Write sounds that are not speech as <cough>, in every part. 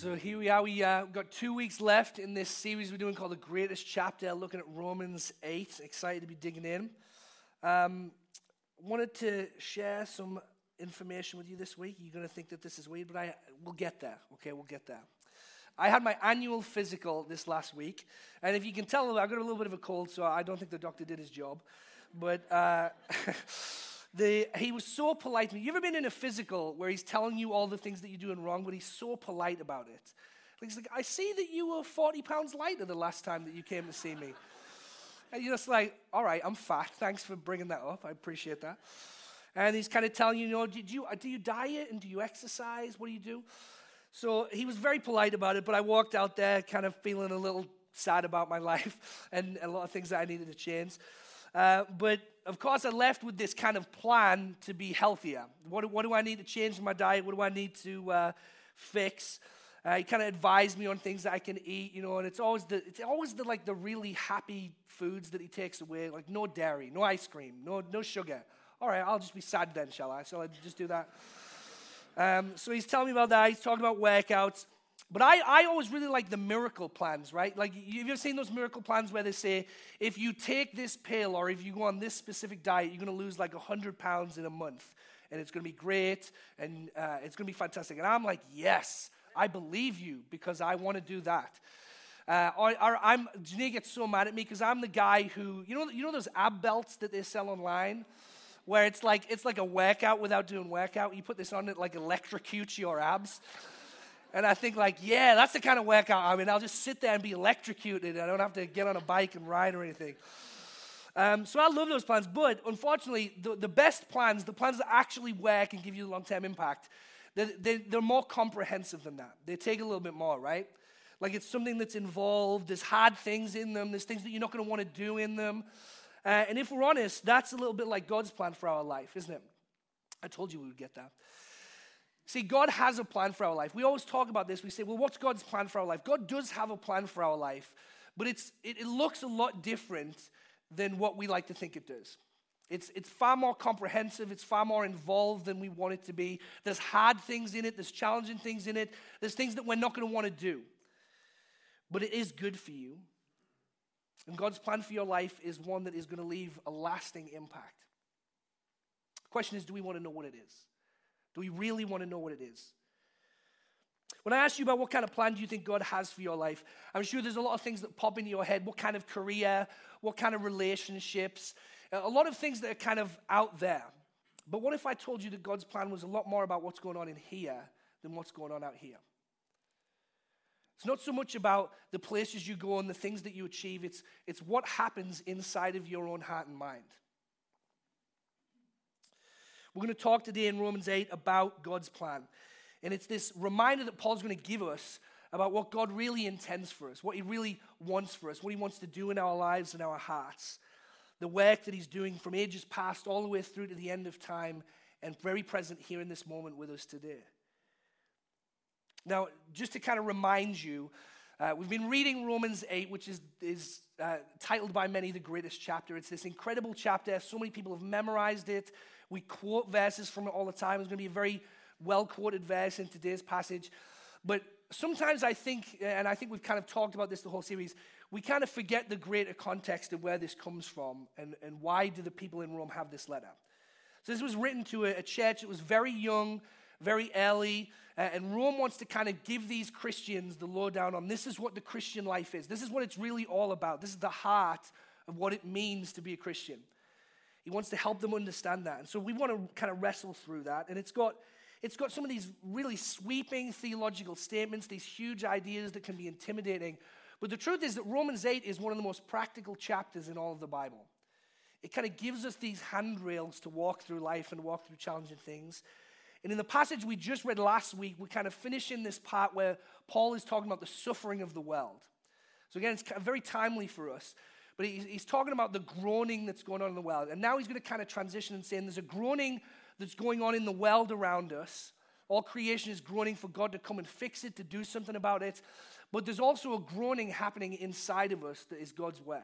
So here we are. We uh, got two weeks left in this series we're doing called The Greatest Chapter, looking at Romans 8. Excited to be digging in. Um, wanted to share some information with you this week. You're going to think that this is weird, but I, we'll get there. Okay, we'll get there. I had my annual physical this last week, and if you can tell, I got a little bit of a cold, so I don't think the doctor did his job. But uh, <laughs> the, he was so polite to me. You ever been in a physical where he's telling you all the things that you're doing wrong, but he's so polite about it? He's like, I see that you were 40 pounds lighter the last time that you came to see me. And you're just like, all right, I'm fat. Thanks for bringing that up. I appreciate that. And he's kind of telling you, you know, did you, do you diet and do you exercise? What do you do? So he was very polite about it, but I walked out there kind of feeling a little sad about my <laughs> life and a lot of things that I needed to change. Uh, but of course, I left with this kind of plan to be healthier. What, what do I need to change in my diet? What do I need to uh, fix? Uh, he kind of advised me on things that I can eat, you know, and it's always the it's always the like the really happy foods that he takes away, like no dairy, no ice cream, no no sugar. All right, I'll just be sad then, shall I? Shall I just do that? Um, so he's telling me about that. He's talking about workouts. But I, I always really like the miracle plans, right? Like, have you ever seen those miracle plans where they say, if you take this pill or if you go on this specific diet, you're going to lose like 100 pounds in a month. And it's going to be great and uh, it's going to be fantastic. And I'm like, yes, I believe you because I want to do that. Uh, or, or I'm, Janae gets so mad at me because I'm the guy who, you know, you know those ab belts that they sell online? Where it's like, it's like a workout without doing workout. You put this on, it like electrocutes your abs. And I think, like, yeah, that's the kind of workout I mean. I'll just sit there and be electrocuted. I don't have to get on a bike and ride or anything. Um, so I love those plans. But unfortunately, the, the best plans, the plans that actually work and give you long term impact, they're, they're, they're more comprehensive than that. They take a little bit more, right? Like it's something that's involved, there's hard things in them, there's things that you're not going to want to do in them. Uh, and if we're honest, that's a little bit like God's plan for our life, isn't it? I told you we would get that. See, God has a plan for our life. We always talk about this. We say, well, what's God's plan for our life? God does have a plan for our life, but it's, it, it looks a lot different than what we like to think it does. It's, it's far more comprehensive, it's far more involved than we want it to be. There's hard things in it, there's challenging things in it, there's things that we're not going to want to do. But it is good for you. And God's plan for your life is one that is going to leave a lasting impact. The question is do we want to know what it is? We really want to know what it is? When I ask you about what kind of plan do you think God has for your life, I'm sure there's a lot of things that pop into your head. What kind of career? What kind of relationships? A lot of things that are kind of out there. But what if I told you that God's plan was a lot more about what's going on in here than what's going on out here? It's not so much about the places you go and the things that you achieve, it's, it's what happens inside of your own heart and mind. We're going to talk today in Romans 8 about God's plan. And it's this reminder that Paul's going to give us about what God really intends for us, what he really wants for us, what he wants to do in our lives and our hearts. The work that he's doing from ages past all the way through to the end of time and very present here in this moment with us today. Now, just to kind of remind you, uh, we've been reading Romans 8, which is, is uh, titled by many the greatest chapter. It's this incredible chapter. So many people have memorized it. We quote verses from it all the time. It's going to be a very well quoted verse in today's passage. But sometimes I think, and I think we've kind of talked about this the whole series, we kind of forget the greater context of where this comes from and, and why do the people in Rome have this letter. So this was written to a, a church that was very young, very early, uh, and Rome wants to kind of give these Christians the lowdown on this is what the Christian life is. This is what it's really all about. This is the heart of what it means to be a Christian. He wants to help them understand that. And so we want to kind of wrestle through that. And it's got, it's got some of these really sweeping theological statements, these huge ideas that can be intimidating. But the truth is that Romans 8 is one of the most practical chapters in all of the Bible. It kind of gives us these handrails to walk through life and walk through challenging things. And in the passage we just read last week, we kind of finish in this part where Paul is talking about the suffering of the world. So again, it's very timely for us. But he's talking about the groaning that's going on in the world. And now he's going to kind of transition and saying there's a groaning that's going on in the world around us. All creation is groaning for God to come and fix it, to do something about it. But there's also a groaning happening inside of us that is God's work.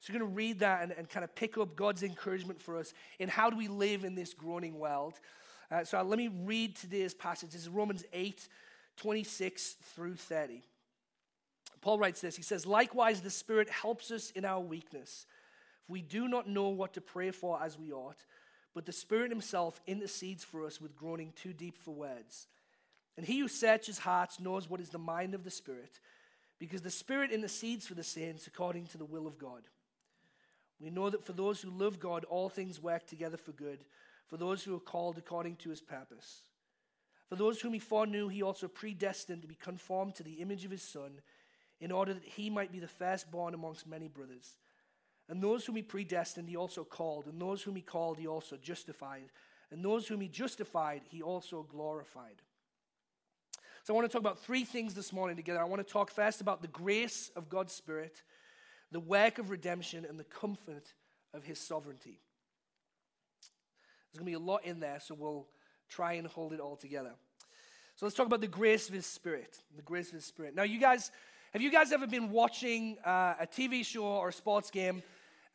So you're going to read that and, and kind of pick up God's encouragement for us in how do we live in this groaning world. Uh, so let me read today's passage. This is Romans 8, 26 through 30. Paul writes this He says, Likewise, the Spirit helps us in our weakness. We do not know what to pray for as we ought, but the Spirit Himself intercedes for us with groaning too deep for words. And He who searches hearts knows what is the mind of the Spirit, because the Spirit intercedes for the saints according to the will of God. We know that for those who love God, all things work together for good, for those who are called according to His purpose. For those whom He foreknew, He also predestined to be conformed to the image of His Son, in order that He might be the firstborn amongst many brothers. And those whom he predestined, he also called. And those whom he called, he also justified. And those whom he justified, he also glorified. So I want to talk about three things this morning together. I want to talk first about the grace of God's Spirit, the work of redemption, and the comfort of his sovereignty. There's going to be a lot in there, so we'll try and hold it all together. So let's talk about the grace of his Spirit. The grace of his Spirit. Now, you guys, have you guys ever been watching uh, a TV show or a sports game?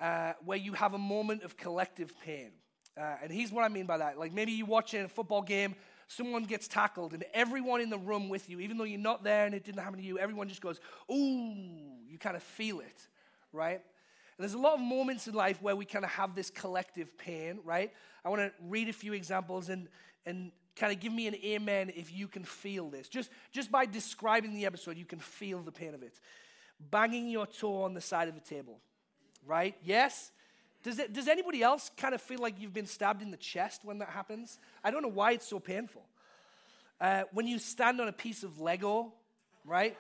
uh, where you have a moment of collective pain. Uh, and here's what I mean by that. Like maybe you watch a football game, someone gets tackled, and everyone in the room with you, even though you're not there and it didn't happen to you, everyone just goes, ooh, you kind of feel it, right? And there's a lot of moments in life where we kind of have this collective pain, right? I want to read a few examples and, and kind of give me an amen if you can feel this. Just, just by describing the episode, you can feel the pain of it. Banging your toe on the side of the table right? Yes? Does, it, does anybody else kind of feel like you've been stabbed in the chest when that happens? I don't know why it's so painful. Uh, when you stand on a piece of Lego, right?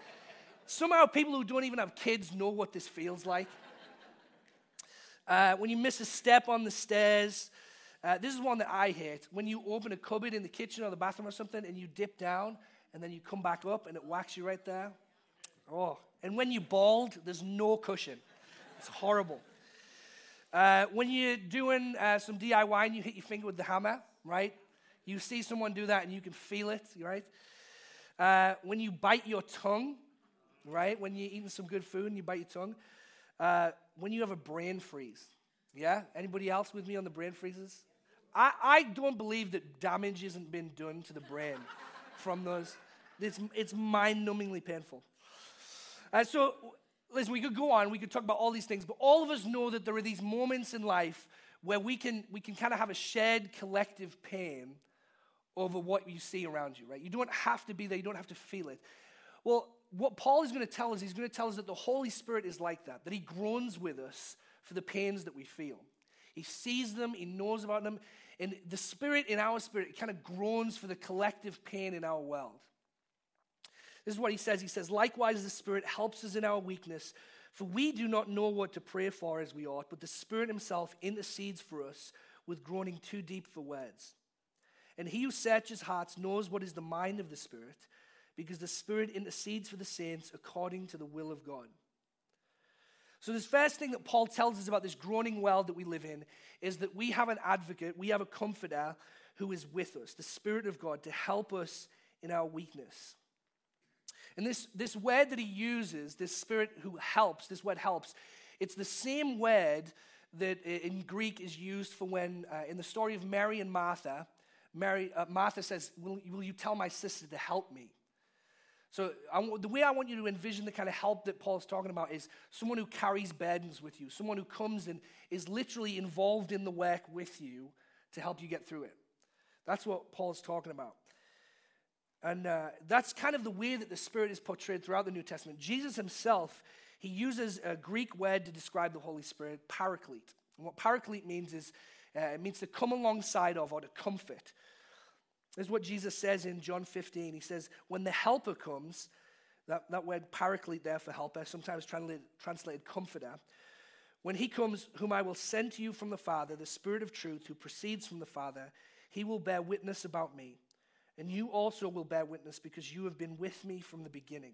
Somehow people who don't even have kids know what this feels like. Uh, when you miss a step on the stairs, uh, this is one that I hate. When you open a cupboard in the kitchen or the bathroom or something and you dip down and then you come back up and it whacks you right there. Oh, and when you bald, there's no cushion. It's horrible. Uh, when you're doing uh, some DIY and you hit your finger with the hammer, right? You see someone do that and you can feel it, right? Uh, when you bite your tongue, right? When you're eating some good food and you bite your tongue. Uh, when you have a brain freeze. Yeah? Anybody else with me on the brain freezes? I, I don't believe that damage hasn't been done to the brain <laughs> from those. It's, it's mind numbingly painful. Uh, so listen, we could go on, we could talk about all these things, but all of us know that there are these moments in life where we can, we can kind of have a shared collective pain over what you see around you, right? You don't have to be there, you don't have to feel it. Well, what Paul is going to tell us, he's going to tell us that the Holy Spirit is like that, that he groans with us for the pains that we feel. He sees them, he knows about them, and the Spirit in our spirit kind of groans for the collective pain in our world. This is what he says. He says, Likewise, the Spirit helps us in our weakness, for we do not know what to pray for as we ought, but the Spirit himself intercedes for us with groaning too deep for words. And he who searches hearts knows what is the mind of the Spirit, because the Spirit intercedes for the saints according to the will of God. So, this first thing that Paul tells us about this groaning world that we live in is that we have an advocate, we have a comforter who is with us, the Spirit of God, to help us in our weakness. And this, this word that he uses, this spirit who helps, this word helps, it's the same word that in Greek is used for when, uh, in the story of Mary and Martha, Mary, uh, Martha says, will, will you tell my sister to help me? So I, the way I want you to envision the kind of help that Paul's talking about is someone who carries burdens with you, someone who comes and is literally involved in the work with you to help you get through it. That's what Paul's talking about. And uh, that's kind of the way that the Spirit is portrayed throughout the New Testament. Jesus himself, he uses a Greek word to describe the Holy Spirit, paraclete. And what paraclete means is uh, it means to come alongside of or to comfort. This is what Jesus says in John 15. He says, When the helper comes, that, that word paraclete there for helper, sometimes translated, translated comforter. When he comes, whom I will send to you from the Father, the Spirit of truth who proceeds from the Father, he will bear witness about me. And you also will bear witness because you have been with me from the beginning.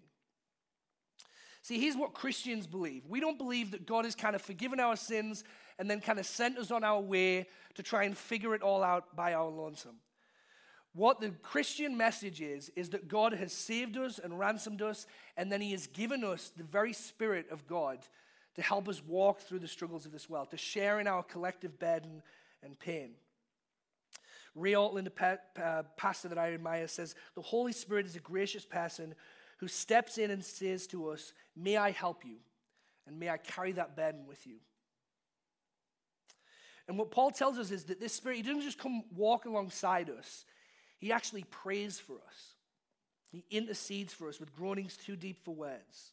See, here's what Christians believe. We don't believe that God has kind of forgiven our sins and then kind of sent us on our way to try and figure it all out by our lonesome. What the Christian message is, is that God has saved us and ransomed us, and then He has given us the very Spirit of God to help us walk through the struggles of this world, to share in our collective burden and pain. Ray Ortlund, a pastor that I admire, says the Holy Spirit is a gracious person who steps in and says to us, May I help you? And may I carry that burden with you? And what Paul tells us is that this Spirit, He doesn't just come walk alongside us, He actually prays for us. He intercedes for us with groanings too deep for words.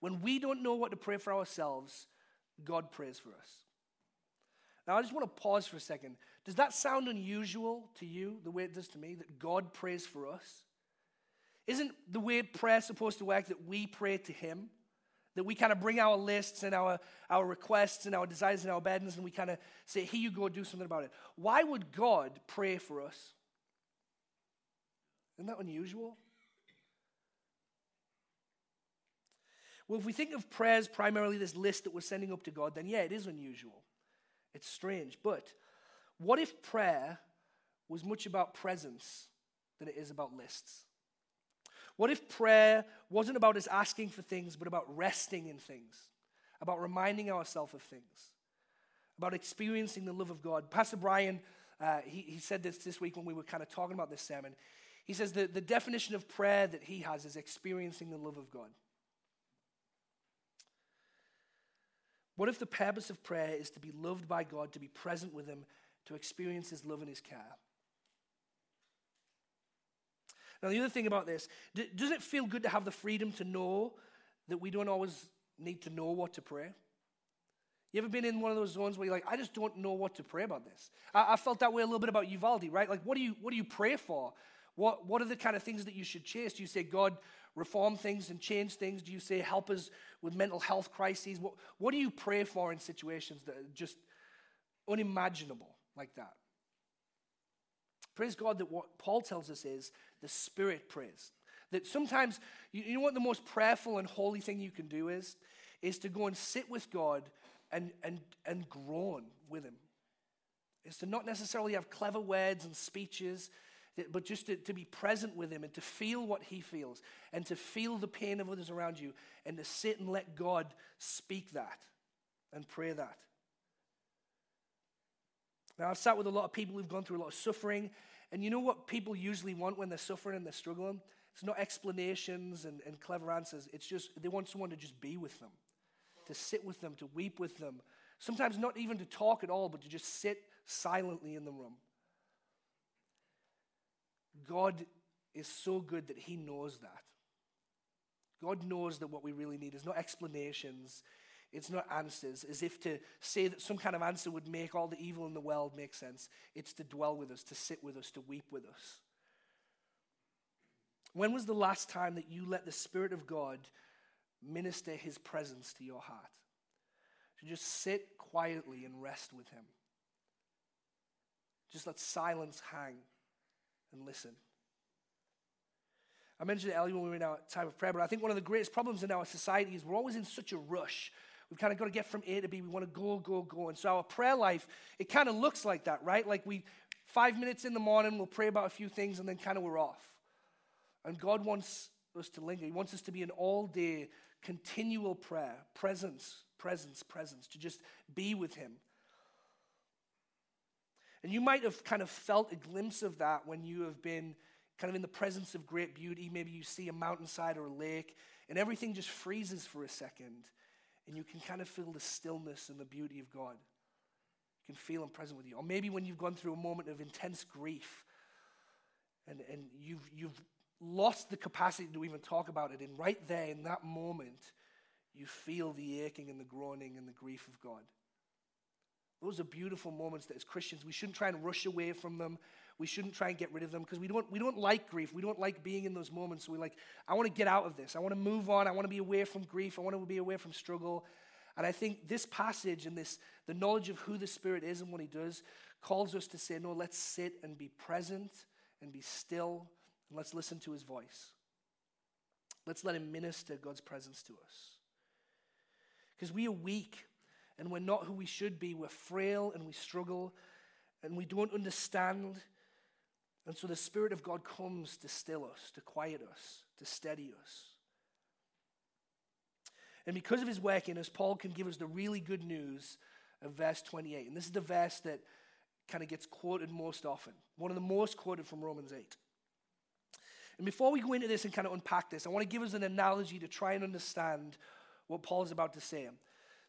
When we don't know what to pray for ourselves, God prays for us. Now, I just want to pause for a second. Does that sound unusual to you, the way it does to me, that God prays for us? Isn't the way prayer supposed to work that we pray to Him? That we kind of bring our lists and our, our requests and our desires and our burdens and we kind of say, Here you go, do something about it. Why would God pray for us? Isn't that unusual? Well, if we think of prayers primarily this list that we're sending up to God, then yeah, it is unusual. It's strange. But what if prayer was much about presence than it is about lists? What if prayer wasn't about us asking for things, but about resting in things, about reminding ourselves of things, about experiencing the love of God? Pastor Brian, uh, he, he said this this week when we were kind of talking about this sermon. He says that the definition of prayer that he has is experiencing the love of God. What if the purpose of prayer is to be loved by God, to be present with Him, to experience His love and His care? Now, the other thing about this, does it feel good to have the freedom to know that we don't always need to know what to pray? You ever been in one of those zones where you're like, I just don't know what to pray about this? I, I felt that way a little bit about Uvalde, right? Like, what do you what do you pray for? What what are the kind of things that you should chase? Do you say, God, reform things and change things? Do you say, help us with mental health crises? What, what do you pray for in situations that are just unimaginable like that? Praise God that what Paul tells us is the Spirit prays. That sometimes, you, you know what the most prayerful and holy thing you can do is? Is to go and sit with God and, and, and groan with Him. Is to not necessarily have clever words and speeches but just to, to be present with him and to feel what he feels and to feel the pain of others around you and to sit and let God speak that and pray that. Now, I've sat with a lot of people who've gone through a lot of suffering, and you know what people usually want when they're suffering and they're struggling? It's not explanations and, and clever answers. It's just they want someone to just be with them, to sit with them, to weep with them. Sometimes not even to talk at all, but to just sit silently in the room. God is so good that He knows that. God knows that what we really need is not explanations, it's not answers, as if to say that some kind of answer would make all the evil in the world make sense. It's to dwell with us, to sit with us, to weep with us. When was the last time that you let the Spirit of God minister His presence to your heart? To just sit quietly and rest with Him. Just let silence hang and listen. I mentioned it earlier when we were in our time of prayer, but I think one of the greatest problems in our society is we're always in such a rush. We've kind of got to get from A to B. We want to go, go, go. And so our prayer life, it kind of looks like that, right? Like we, five minutes in the morning, we'll pray about a few things and then kind of we're off. And God wants us to linger. He wants us to be an all day, continual prayer, presence, presence, presence, to just be with Him. And you might have kind of felt a glimpse of that when you have been kind of in the presence of great beauty. Maybe you see a mountainside or a lake, and everything just freezes for a second, and you can kind of feel the stillness and the beauty of God. You can feel Him present with you. Or maybe when you've gone through a moment of intense grief, and, and you've, you've lost the capacity to even talk about it, and right there in that moment, you feel the aching and the groaning and the grief of God. Those are beautiful moments that as Christians we shouldn't try and rush away from them. We shouldn't try and get rid of them because we don't, we don't like grief. We don't like being in those moments. So we like, I want to get out of this. I want to move on. I want to be away from grief. I want to be away from struggle. And I think this passage and this, the knowledge of who the Spirit is and what He does, calls us to say, no, let's sit and be present and be still and let's listen to His voice. Let's let Him minister God's presence to us. Because we are weak and we're not who we should be. We're frail and we struggle and we don't understand. And so the Spirit of God comes to still us, to quiet us, to steady us. And because of his work in us, Paul can give us the really good news of verse 28. And this is the verse that kind of gets quoted most often, one of the most quoted from Romans 8. And before we go into this and kind of unpack this, I want to give us an analogy to try and understand what Paul is about to say.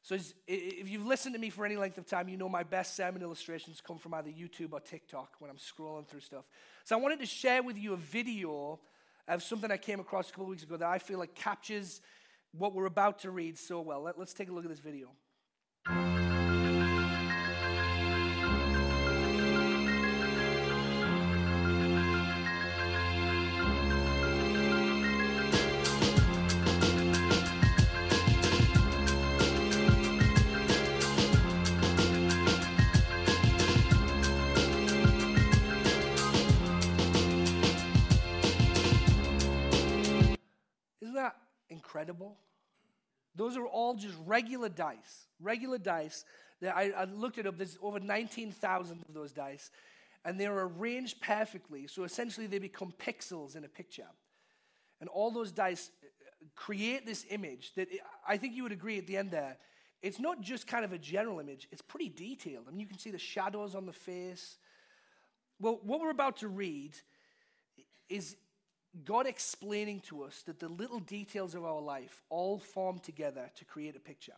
So, if you've listened to me for any length of time, you know my best sermon illustrations come from either YouTube or TikTok when I'm scrolling through stuff. So, I wanted to share with you a video of something I came across a couple of weeks ago that I feel like captures what we're about to read so well. Let, us take a look at this video. Incredible? Those are all just regular dice, regular dice. That I, I looked it up. There's over 19,000 of those dice, and they're arranged perfectly. So essentially, they become pixels in a picture. And all those dice uh, create this image that I think you would agree at the end there. It's not just kind of a general image, it's pretty detailed. I mean, you can see the shadows on the face. Well, what we're about to read is God explaining to us that the little details of our life all form together to create a picture.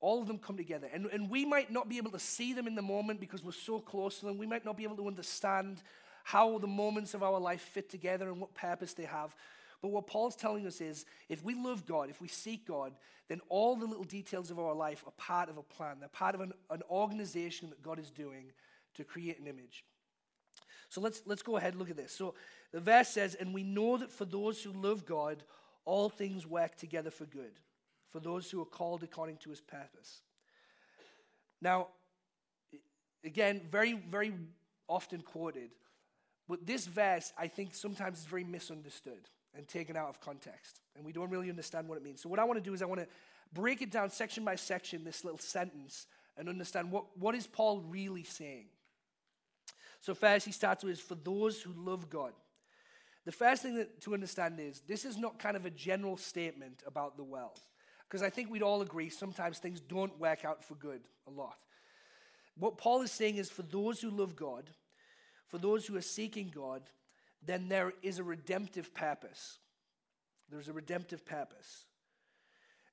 All of them come together. And, and we might not be able to see them in the moment because we're so close to them. We might not be able to understand how the moments of our life fit together and what purpose they have. But what Paul's telling us is if we love God, if we seek God, then all the little details of our life are part of a plan. They're part of an, an organization that God is doing to create an image. So let's, let's go ahead and look at this. So the verse says, And we know that for those who love God, all things work together for good, for those who are called according to his purpose. Now, again, very, very often quoted, but this verse, I think, sometimes is very misunderstood and taken out of context, and we don't really understand what it means. So, what I want to do is I want to break it down section by section, this little sentence, and understand what, what is Paul really saying. So, first, he starts with, for those who love God. The first thing that, to understand is this is not kind of a general statement about the world. Because I think we'd all agree sometimes things don't work out for good a lot. What Paul is saying is for those who love God, for those who are seeking God, then there is a redemptive purpose. There's a redemptive purpose.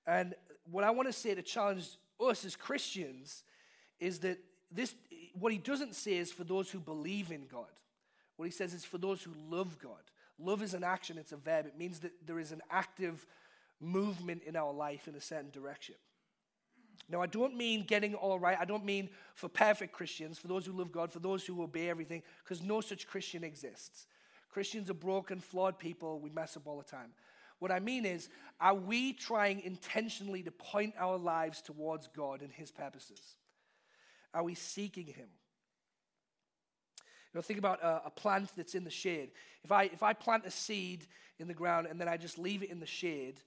And what I want to say to challenge us as Christians is that this, what he doesn't say is for those who believe in God. What he says is for those who love God. Love is an action, it's a verb. It means that there is an active movement in our life in a certain direction. Now, I don't mean getting all right. I don't mean for perfect Christians, for those who love God, for those who obey everything, because no such Christian exists. Christians are broken, flawed people. We mess up all the time. What I mean is, are we trying intentionally to point our lives towards God and His purposes? Are we seeking Him? You know, think about a, a, plant that's in the shade. If I, if I plant a seed in the ground and then I just leave it in the shade,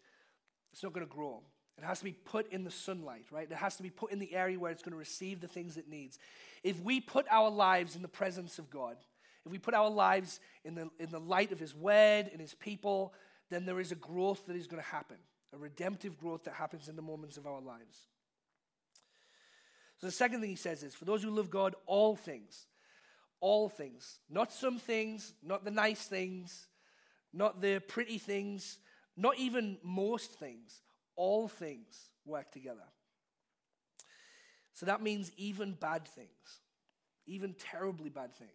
it's not going to grow. It has to be put in the sunlight, right? It has to be put in the area where it's going to receive the things it needs. If we put our lives in the presence of God, if we put our lives in the, in the light of His Word and His people, then there is a growth that is going to happen, a redemptive growth that happens in the moments of our lives. So the second thing he says is for those who love God, all things, all things, not some things, not the nice things, not the pretty things, not even most things, all things work together. So that means even bad things, even terribly bad things.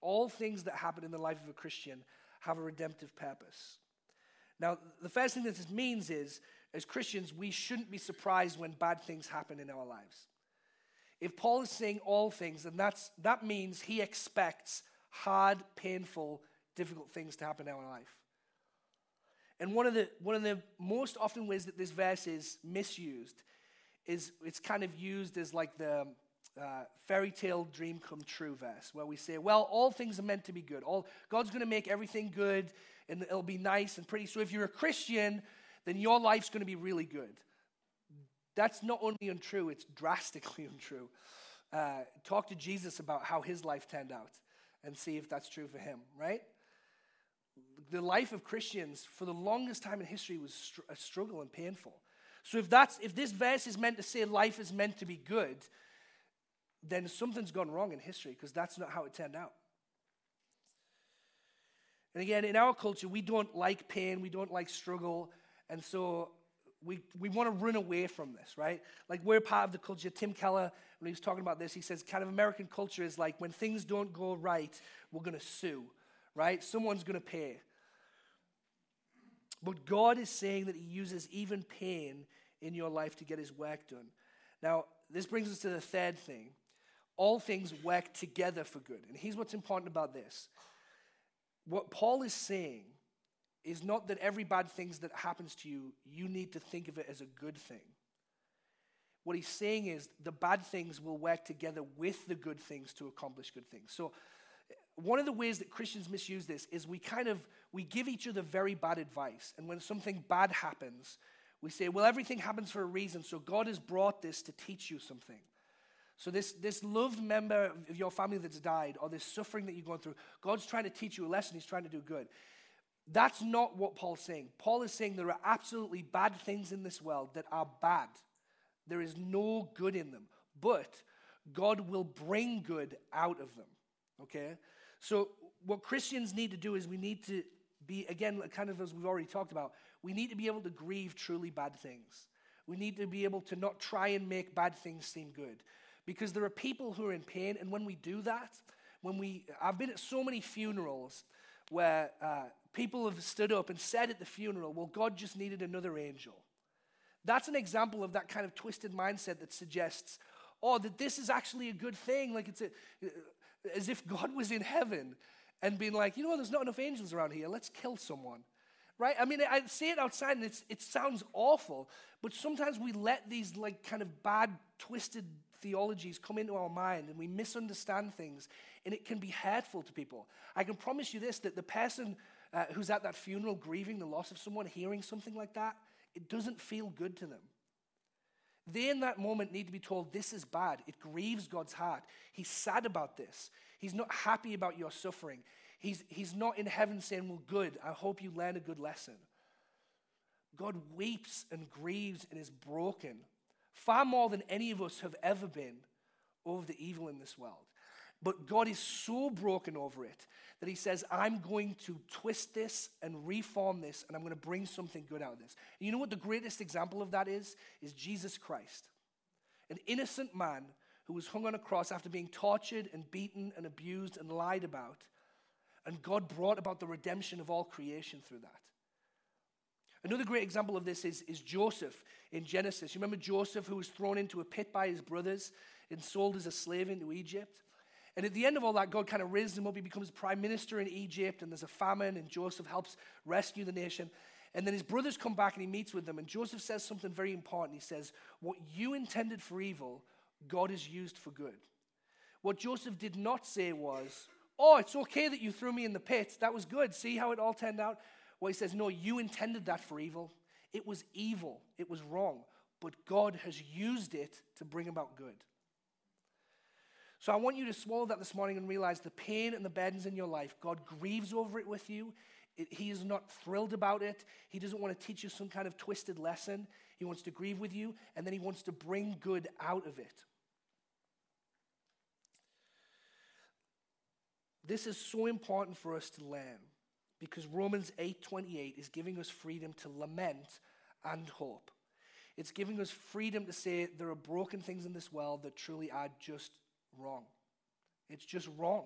All things that happen in the life of a Christian have a redemptive purpose. Now, the first thing that this means is, as Christians, we shouldn't be surprised when bad things happen in our lives. If Paul is saying all things, then that's, that means he expects hard, painful, difficult things to happen in our life. And one of the, one of the most often ways that this verse is misused is it's kind of used as like the uh, fairy tale dream come true verse, where we say, well, all things are meant to be good. All, God's going to make everything good and it'll be nice and pretty. So if you're a Christian, then your life's going to be really good. That's not only untrue, it's drastically <laughs> untrue. Uh, talk to Jesus about how his life turned out and see if that's true for him, right? The life of Christians for the longest time in history was str- a struggle and painful. So if that's if this verse is meant to say life is meant to be good, then something's gone wrong in history because that's not how it turned out. And again, in our culture, we don't like pain, we don't like struggle, and so we, we want to run away from this, right? Like we're part of the culture. Tim Keller, when he was talking about this, he says kind of American culture is like when things don't go right, we're going to sue, right? Someone's going to pay. But God is saying that He uses even pain in your life to get His work done. Now, this brings us to the third thing all things work together for good. And here's what's important about this what Paul is saying is not that every bad thing that happens to you, you need to think of it as a good thing. What he's saying is the bad things will work together with the good things to accomplish good things. So one of the ways that Christians misuse this is we kind of we give each other very bad advice. And when something bad happens, we say, well, everything happens for a reason, so God has brought this to teach you something. So, this, this loved member of your family that's died, or this suffering that you're going through, God's trying to teach you a lesson, He's trying to do good. That's not what Paul's saying. Paul is saying there are absolutely bad things in this world that are bad. There is no good in them, but God will bring good out of them. Okay? So, what Christians need to do is we need to be, again, kind of as we've already talked about, we need to be able to grieve truly bad things. We need to be able to not try and make bad things seem good. Because there are people who are in pain, and when we do that, when we, I've been at so many funerals where uh, people have stood up and said at the funeral, well, God just needed another angel. That's an example of that kind of twisted mindset that suggests, oh, that this is actually a good thing. Like it's a, uh, as if God was in heaven and being like, you know, there's not enough angels around here. Let's kill someone. Right? I mean, I see it outside and it sounds awful, but sometimes we let these like kind of bad, twisted theologies come into our mind and we misunderstand things and it can be hurtful to people. I can promise you this that the person uh, who's at that funeral grieving the loss of someone, hearing something like that, it doesn't feel good to them. They, in that moment, need to be told this is bad. It grieves God's heart. He's sad about this. He's not happy about your suffering. He's, he's not in heaven saying, Well, good, I hope you learn a good lesson. God weeps and grieves and is broken far more than any of us have ever been over the evil in this world. But God is so broken over it that He says, I'm going to twist this and reform this, and I'm going to bring something good out of this. And you know what the greatest example of that is? Is Jesus Christ, an innocent man who was hung on a cross after being tortured and beaten and abused and lied about. And God brought about the redemption of all creation through that. Another great example of this is, is Joseph in Genesis. You remember Joseph, who was thrown into a pit by his brothers and sold as a slave into Egypt? And at the end of all that, God kind of raised him up. He becomes prime minister in Egypt, and there's a famine, and Joseph helps rescue the nation. And then his brothers come back and he meets with them, and Joseph says something very important. He says, What you intended for evil, God has used for good. What Joseph did not say was, Oh, it's okay that you threw me in the pit. That was good. See how it all turned out? Well, he says, No, you intended that for evil. It was evil, it was wrong, but God has used it to bring about good. So I want you to swallow that this morning and realize the pain and the burdens in your life, God grieves over it with you. He is not thrilled about it. He doesn't want to teach you some kind of twisted lesson. He wants to grieve with you, and then he wants to bring good out of it. This is so important for us to learn because Romans 8:28 is giving us freedom to lament and hope. It's giving us freedom to say there are broken things in this world that truly are just wrong. It's just wrong.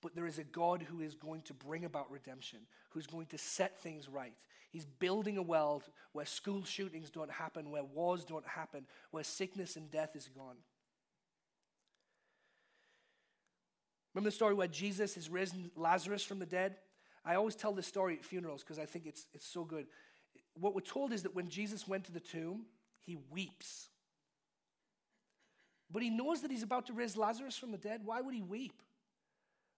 But there is a God who is going to bring about redemption, who's going to set things right. He's building a world where school shootings don't happen, where wars don't happen, where sickness and death is gone. Remember the story where Jesus has raising Lazarus from the dead? I always tell this story at funerals because I think it's, it's so good. What we're told is that when Jesus went to the tomb, he weeps. But he knows that he's about to raise Lazarus from the dead. Why would he weep?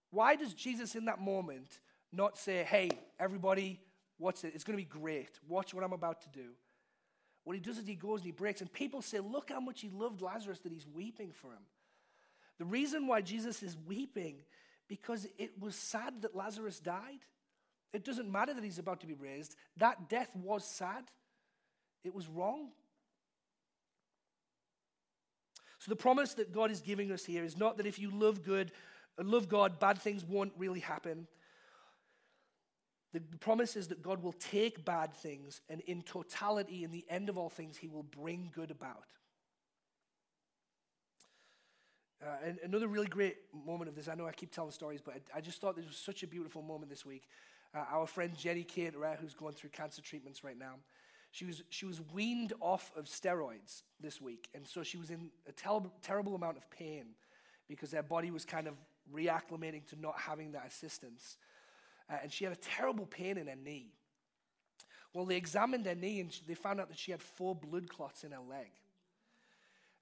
Why does Jesus in that moment not say, hey, everybody, what's it? It's going to be great. Watch what I'm about to do. What he does is he goes and he breaks, and people say, look how much he loved Lazarus that he's weeping for him. The reason why Jesus is weeping, because it was sad that Lazarus died. It doesn't matter that he's about to be raised. That death was sad. It was wrong. So the promise that God is giving us here is not that if you love good, love God, bad things won't really happen. The promise is that God will take bad things and in totality, in the end of all things, he will bring good about. Uh, and another really great moment of this, I know I keep telling stories, but I, I just thought this was such a beautiful moment this week. Uh, our friend Jenny Caterer, who's going through cancer treatments right now, she was, she was weaned off of steroids this week. And so she was in a ter- terrible amount of pain because her body was kind of reacclimating to not having that assistance. Uh, and she had a terrible pain in her knee. Well, they examined her knee and they found out that she had four blood clots in her leg.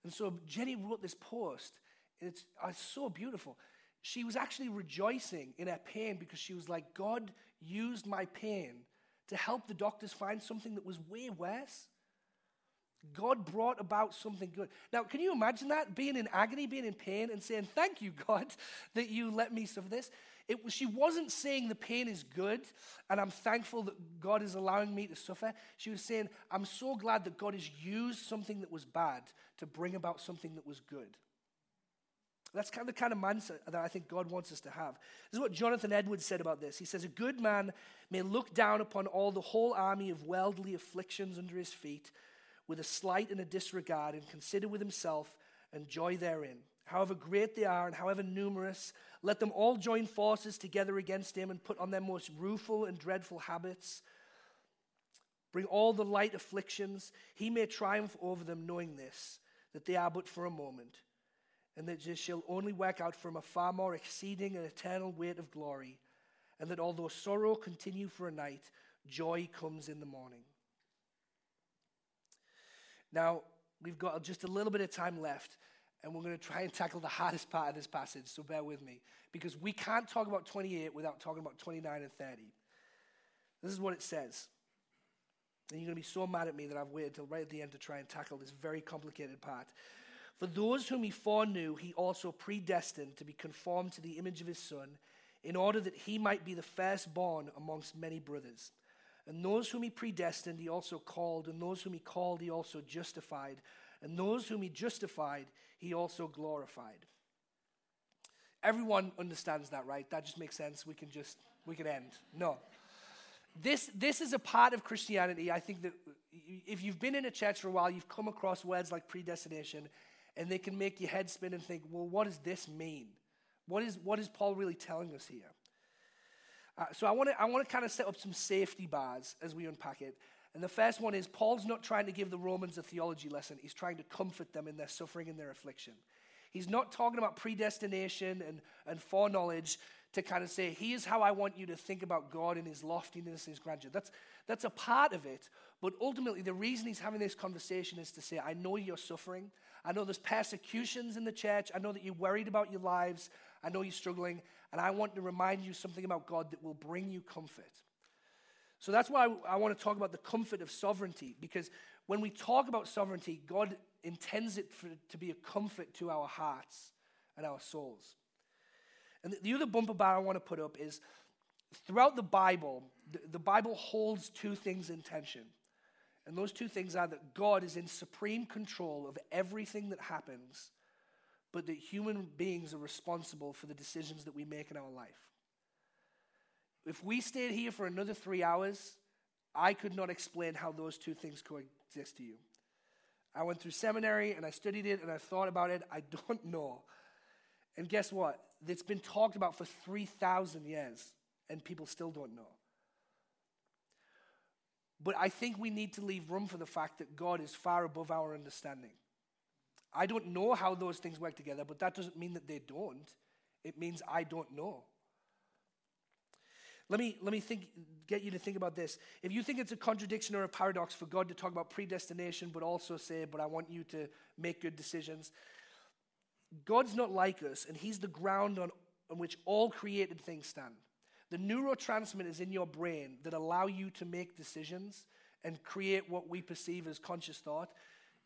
And so Jenny wrote this post. It's, uh, it's so beautiful. She was actually rejoicing in her pain because she was like, God used my pain to help the doctors find something that was way worse. God brought about something good. Now, can you imagine that? Being in agony, being in pain, and saying, Thank you, God, <laughs> that you let me suffer this. It, was, she wasn't saying the pain is good and I'm thankful that God is allowing me to suffer. She was saying, I'm so glad that God has used something that was bad to bring about something that was good. That's kind of the kind of mindset that I think God wants us to have. This is what Jonathan Edwards said about this. He says, A good man may look down upon all the whole army of worldly afflictions under his feet with a slight and a disregard, and consider with himself and joy therein. However great they are and however numerous, let them all join forces together against him and put on their most rueful and dreadful habits. Bring all the light afflictions. He may triumph over them, knowing this, that they are but for a moment and that this shall only work out from a far more exceeding and eternal weight of glory, and that although sorrow continue for a night, joy comes in the morning. Now, we've got just a little bit of time left, and we're going to try and tackle the hardest part of this passage, so bear with me, because we can't talk about 28 without talking about 29 and 30. This is what it says. And you're going to be so mad at me that I've waited till right at the end to try and tackle this very complicated part. For those whom he foreknew, he also predestined to be conformed to the image of his Son, in order that he might be the firstborn amongst many brothers. And those whom he predestined, he also called, and those whom he called, he also justified, and those whom he justified, he also glorified. Everyone understands that, right? That just makes sense. We can just, we can end. No. This, this is a part of Christianity. I think that if you've been in a church for a while, you've come across words like predestination, and they can make your head spin and think, well, what does this mean? What is, what is Paul really telling us here? Uh, so I want to I want to kind of set up some safety bars as we unpack it. And the first one is Paul's not trying to give the Romans a theology lesson. He's trying to comfort them in their suffering and their affliction. He's not talking about predestination and, and foreknowledge to kind of say, here's how I want you to think about God in his loftiness and his grandeur. That's, that's a part of it. But ultimately, the reason he's having this conversation is to say, I know you're suffering. I know there's persecutions in the church. I know that you're worried about your lives. I know you're struggling. And I want to remind you something about God that will bring you comfort. So that's why I, want to talk about the comfort of sovereignty, because when we talk about sovereignty, God intends it for, to be a comfort to our hearts and our souls. And the, the other bumper bar I want to put up is throughout the Bible, the, the Bible holds two things in tension. And those two things are that God is in supreme control of everything that happens, but that human beings are responsible for the decisions that we make in our life. If we stayed here for another three hours, I could not explain how those two things coexist to you. I went through seminary and I studied it and I thought about it. I <laughs> don't know. And guess what? It's been talked about for 3,000 years and people still don't know. But I think we need to leave room for the fact that God is far above our understanding. I don't know how those things work together, but that doesn't mean that they don't. It means I don't know. Let me, let me think, get you to think about this. If you think it's a contradiction or a paradox for God to talk about predestination, but also say, but I want you to make good decisions, God's not like us, and He's the ground on, on which all created things stand the neurotransmitters in your brain that allow you to make decisions and create what we perceive as conscious thought,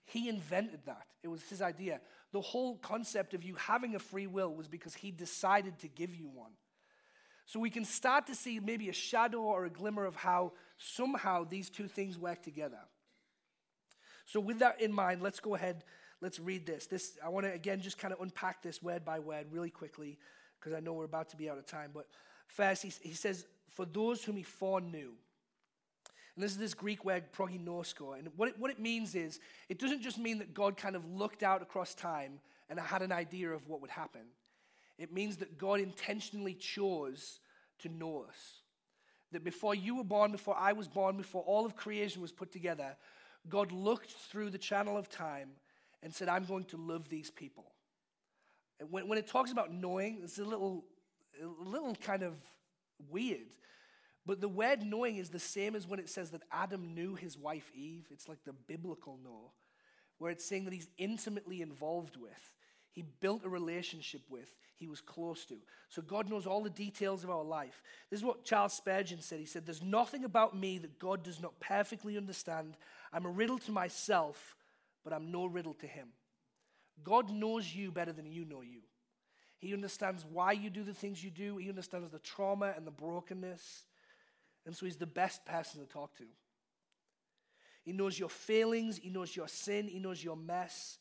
he invented that. It was his idea. The whole concept of you having a free will was because he decided to give you one. So we can start to see maybe a shadow or a glimmer of how somehow these two things work together. So, with that in mind, let's go ahead. let's read this. This I want to again just kind of unpack this word by word really quickly because I know we're about to be out of time. But first, he, he says, "For those whom he foreknew." And this is this Greek word prognosko. And what it, what it means is, it doesn't just mean that God kind of looked out across time and had an idea of what would happen. It means that God intentionally chose to know us. That before you were born, before I was born, before all of creation was put together, God looked through the channel of time and said, I'm going to love these people. And when, when it talks about knowing, it's a little, a little kind of weird. But the word knowing is the same as when it says that Adam knew his wife Eve. It's like the biblical know, where it's saying that he's intimately involved with, he built a relationship with, he was close to. So God knows all the details of our life. This is what Charles Spurgeon said. He said, There's nothing about me that God does not perfectly understand. I'm a riddle to myself, but I'm no riddle to him. God knows you better than you know you. He understands why you do the things you do, He understands the trauma and the brokenness. And so He's the best person to talk to. He knows your failings, He knows your sin, He knows your mess,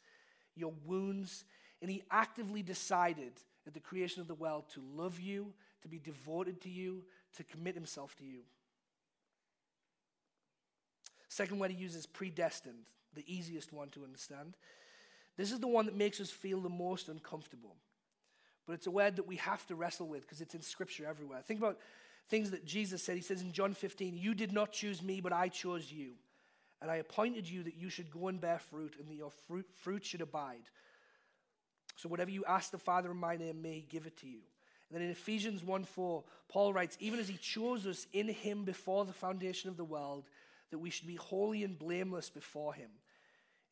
your wounds, and He actively decided at the creation of the world to love you, to be devoted to you, to commit Himself to you. Second word He uses predestined, the easiest one to understand. This is the one that makes us feel the most uncomfortable. But it's a word that we have to wrestle with because it's in Scripture everywhere. Think about things that Jesus said. He says in John 15, You did not choose me, but I chose you. And I appointed you that you should go and bear fruit, and that your fruit, fruit should abide. So whatever you ask the Father in my name, may he give it to you. And then in Ephesians 1 4, Paul writes, Even as he chose us in him before the foundation of the world, that we should be holy and blameless before him.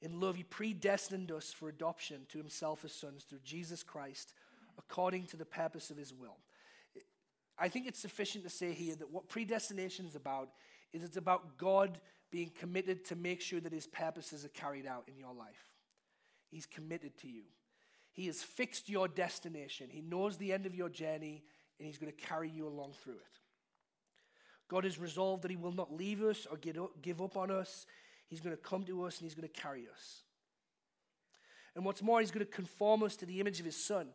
In love, he predestined us for adoption to himself as sons through Jesus Christ, according to the purpose of his will. I think it's sufficient to say here that what predestination is about is it's about God being committed to make sure that his purposes are carried out in your life. He's committed to you. He has fixed your destination. He knows the end of your journey, and he's going to carry you along through it. God has resolved that he will not leave us or give up on us. He's going to come to us and he's going to carry us. And what's more, he's going to conform us to the image of his son.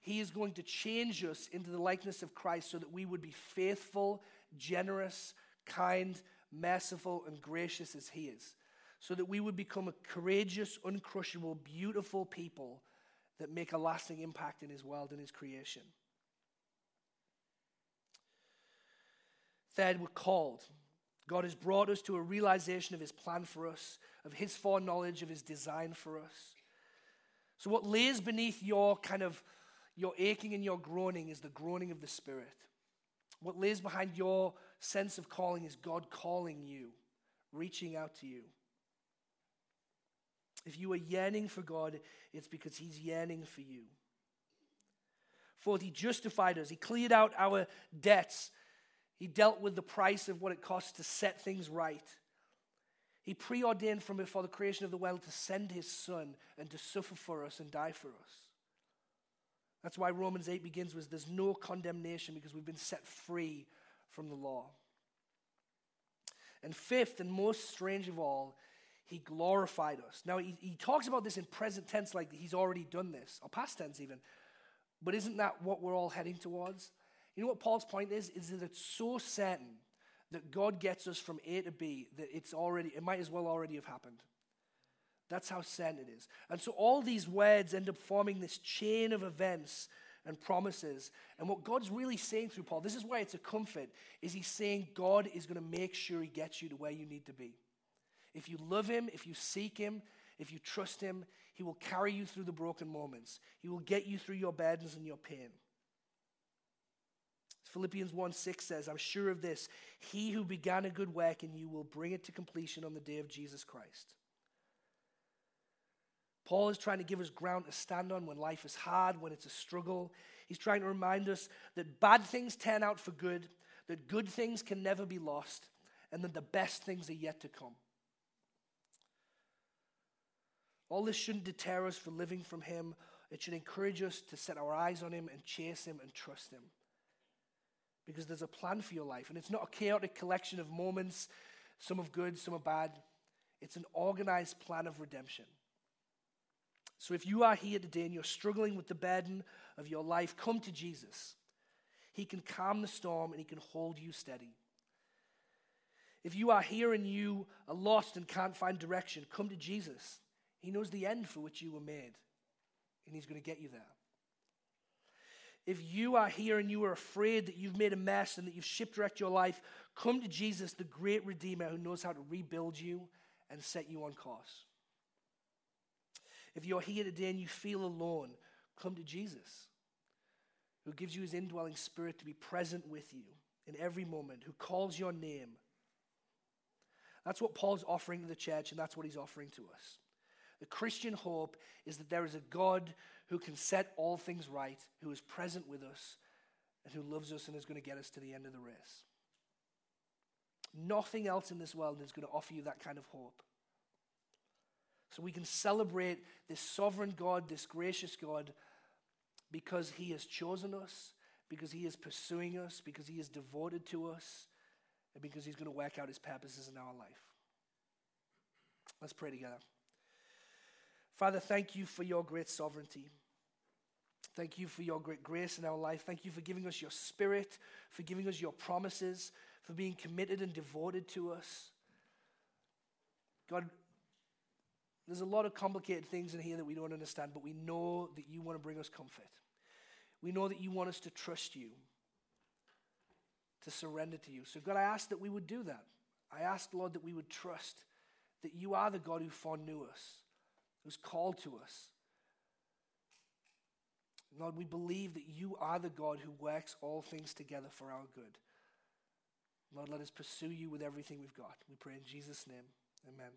He is going to change us into the likeness of Christ so that we would be faithful, generous, kind, merciful, and gracious as he is. So that we would become a courageous, uncrushable, beautiful people that make a lasting impact in his world and his creation. Third, we're called. God has brought us to a realization of his plan for us, of his foreknowledge, of his design for us. So, what lays beneath your kind of your aching and your groaning is the groaning of the Spirit. What lays behind your sense of calling is God calling you, reaching out to you. If you are yearning for God, it's because He's yearning for you. Fourth, He justified us. He cleared out our debts he dealt with the price of what it costs to set things right. He preordained from before the creation of the world to send his son and to suffer for us and die for us. That's why Romans 8 begins with there's no condemnation because we've been set free from the law. And fifth, and most strange of all, he glorified us. Now, he, he talks about this in present tense like he's already done this, or past tense even. But isn't that what we're all heading towards? You know what Paul's point is? Is that it's so certain that God gets us from A to B that it's already, it might as well already have happened. That's how sent it is. And so all these words end up forming this chain of events and promises. And what God's really saying through Paul, this is why it's a comfort, is he's saying God is going to make sure he gets you to where you need to be. If you love him, if you seek him, if you trust him, he will carry you through the broken moments. He will get you through your burdens and your pain. Philippians 1 6 says, I'm sure of this. He who began a good work in you will bring it to completion on the day of Jesus Christ. Paul is trying to give us ground to stand on when life is hard, when it's a struggle. He's trying to remind us that bad things turn out for good, that good things can never be lost, and that the best things are yet to come. All this shouldn't deter us from living from Him. It should encourage us to set our eyes on Him and chase Him and trust Him because there's a plan for your life. And it's not a chaotic collection of moments, some of good, some of bad. It's an organized plan of redemption. So if you are here today and you're struggling with the burden of your life, come to Jesus. He can calm the storm and he can hold you steady. If you are here and you are lost and can't find direction, come to Jesus. He knows the end for which you were made, and he's going to get you there. If you are here and you are afraid that you've made a mess and that you've shipwrecked your life, come to Jesus, the great Redeemer who knows how to rebuild you and set you on course. If you're here today and you feel alone, come to Jesus, who gives you his indwelling spirit to be present with you in every moment, who calls your name. That's what Paul's offering to the church, and that's what he's offering to us. The Christian hope is that there is a God who can set all things right, who is present with us, and who loves us and is going to get us to the end of the race. Nothing else in this world is going to offer you that kind of hope. So we can celebrate this sovereign God, this gracious God, because He has chosen us, because He is pursuing us, because He is devoted to us, and because He's going to work out His purposes in our life. Let's pray together. Father, thank you for your great sovereignty. Thank you for your great grace in our life. Thank you for giving us your spirit, for giving us your promises, for being committed and devoted to us. God, there's a lot of complicated things in here that we don't understand, but we know that you want to bring us comfort. We know that you want us to trust you, to surrender to you. So, God, I ask that we would do that. I ask, Lord, that we would trust that you are the God who foreknew us, who's called to us. Lord, we believe that you are the God who works all things together for our good. Lord, let us pursue you with everything we've got. We pray in Jesus' name. Amen.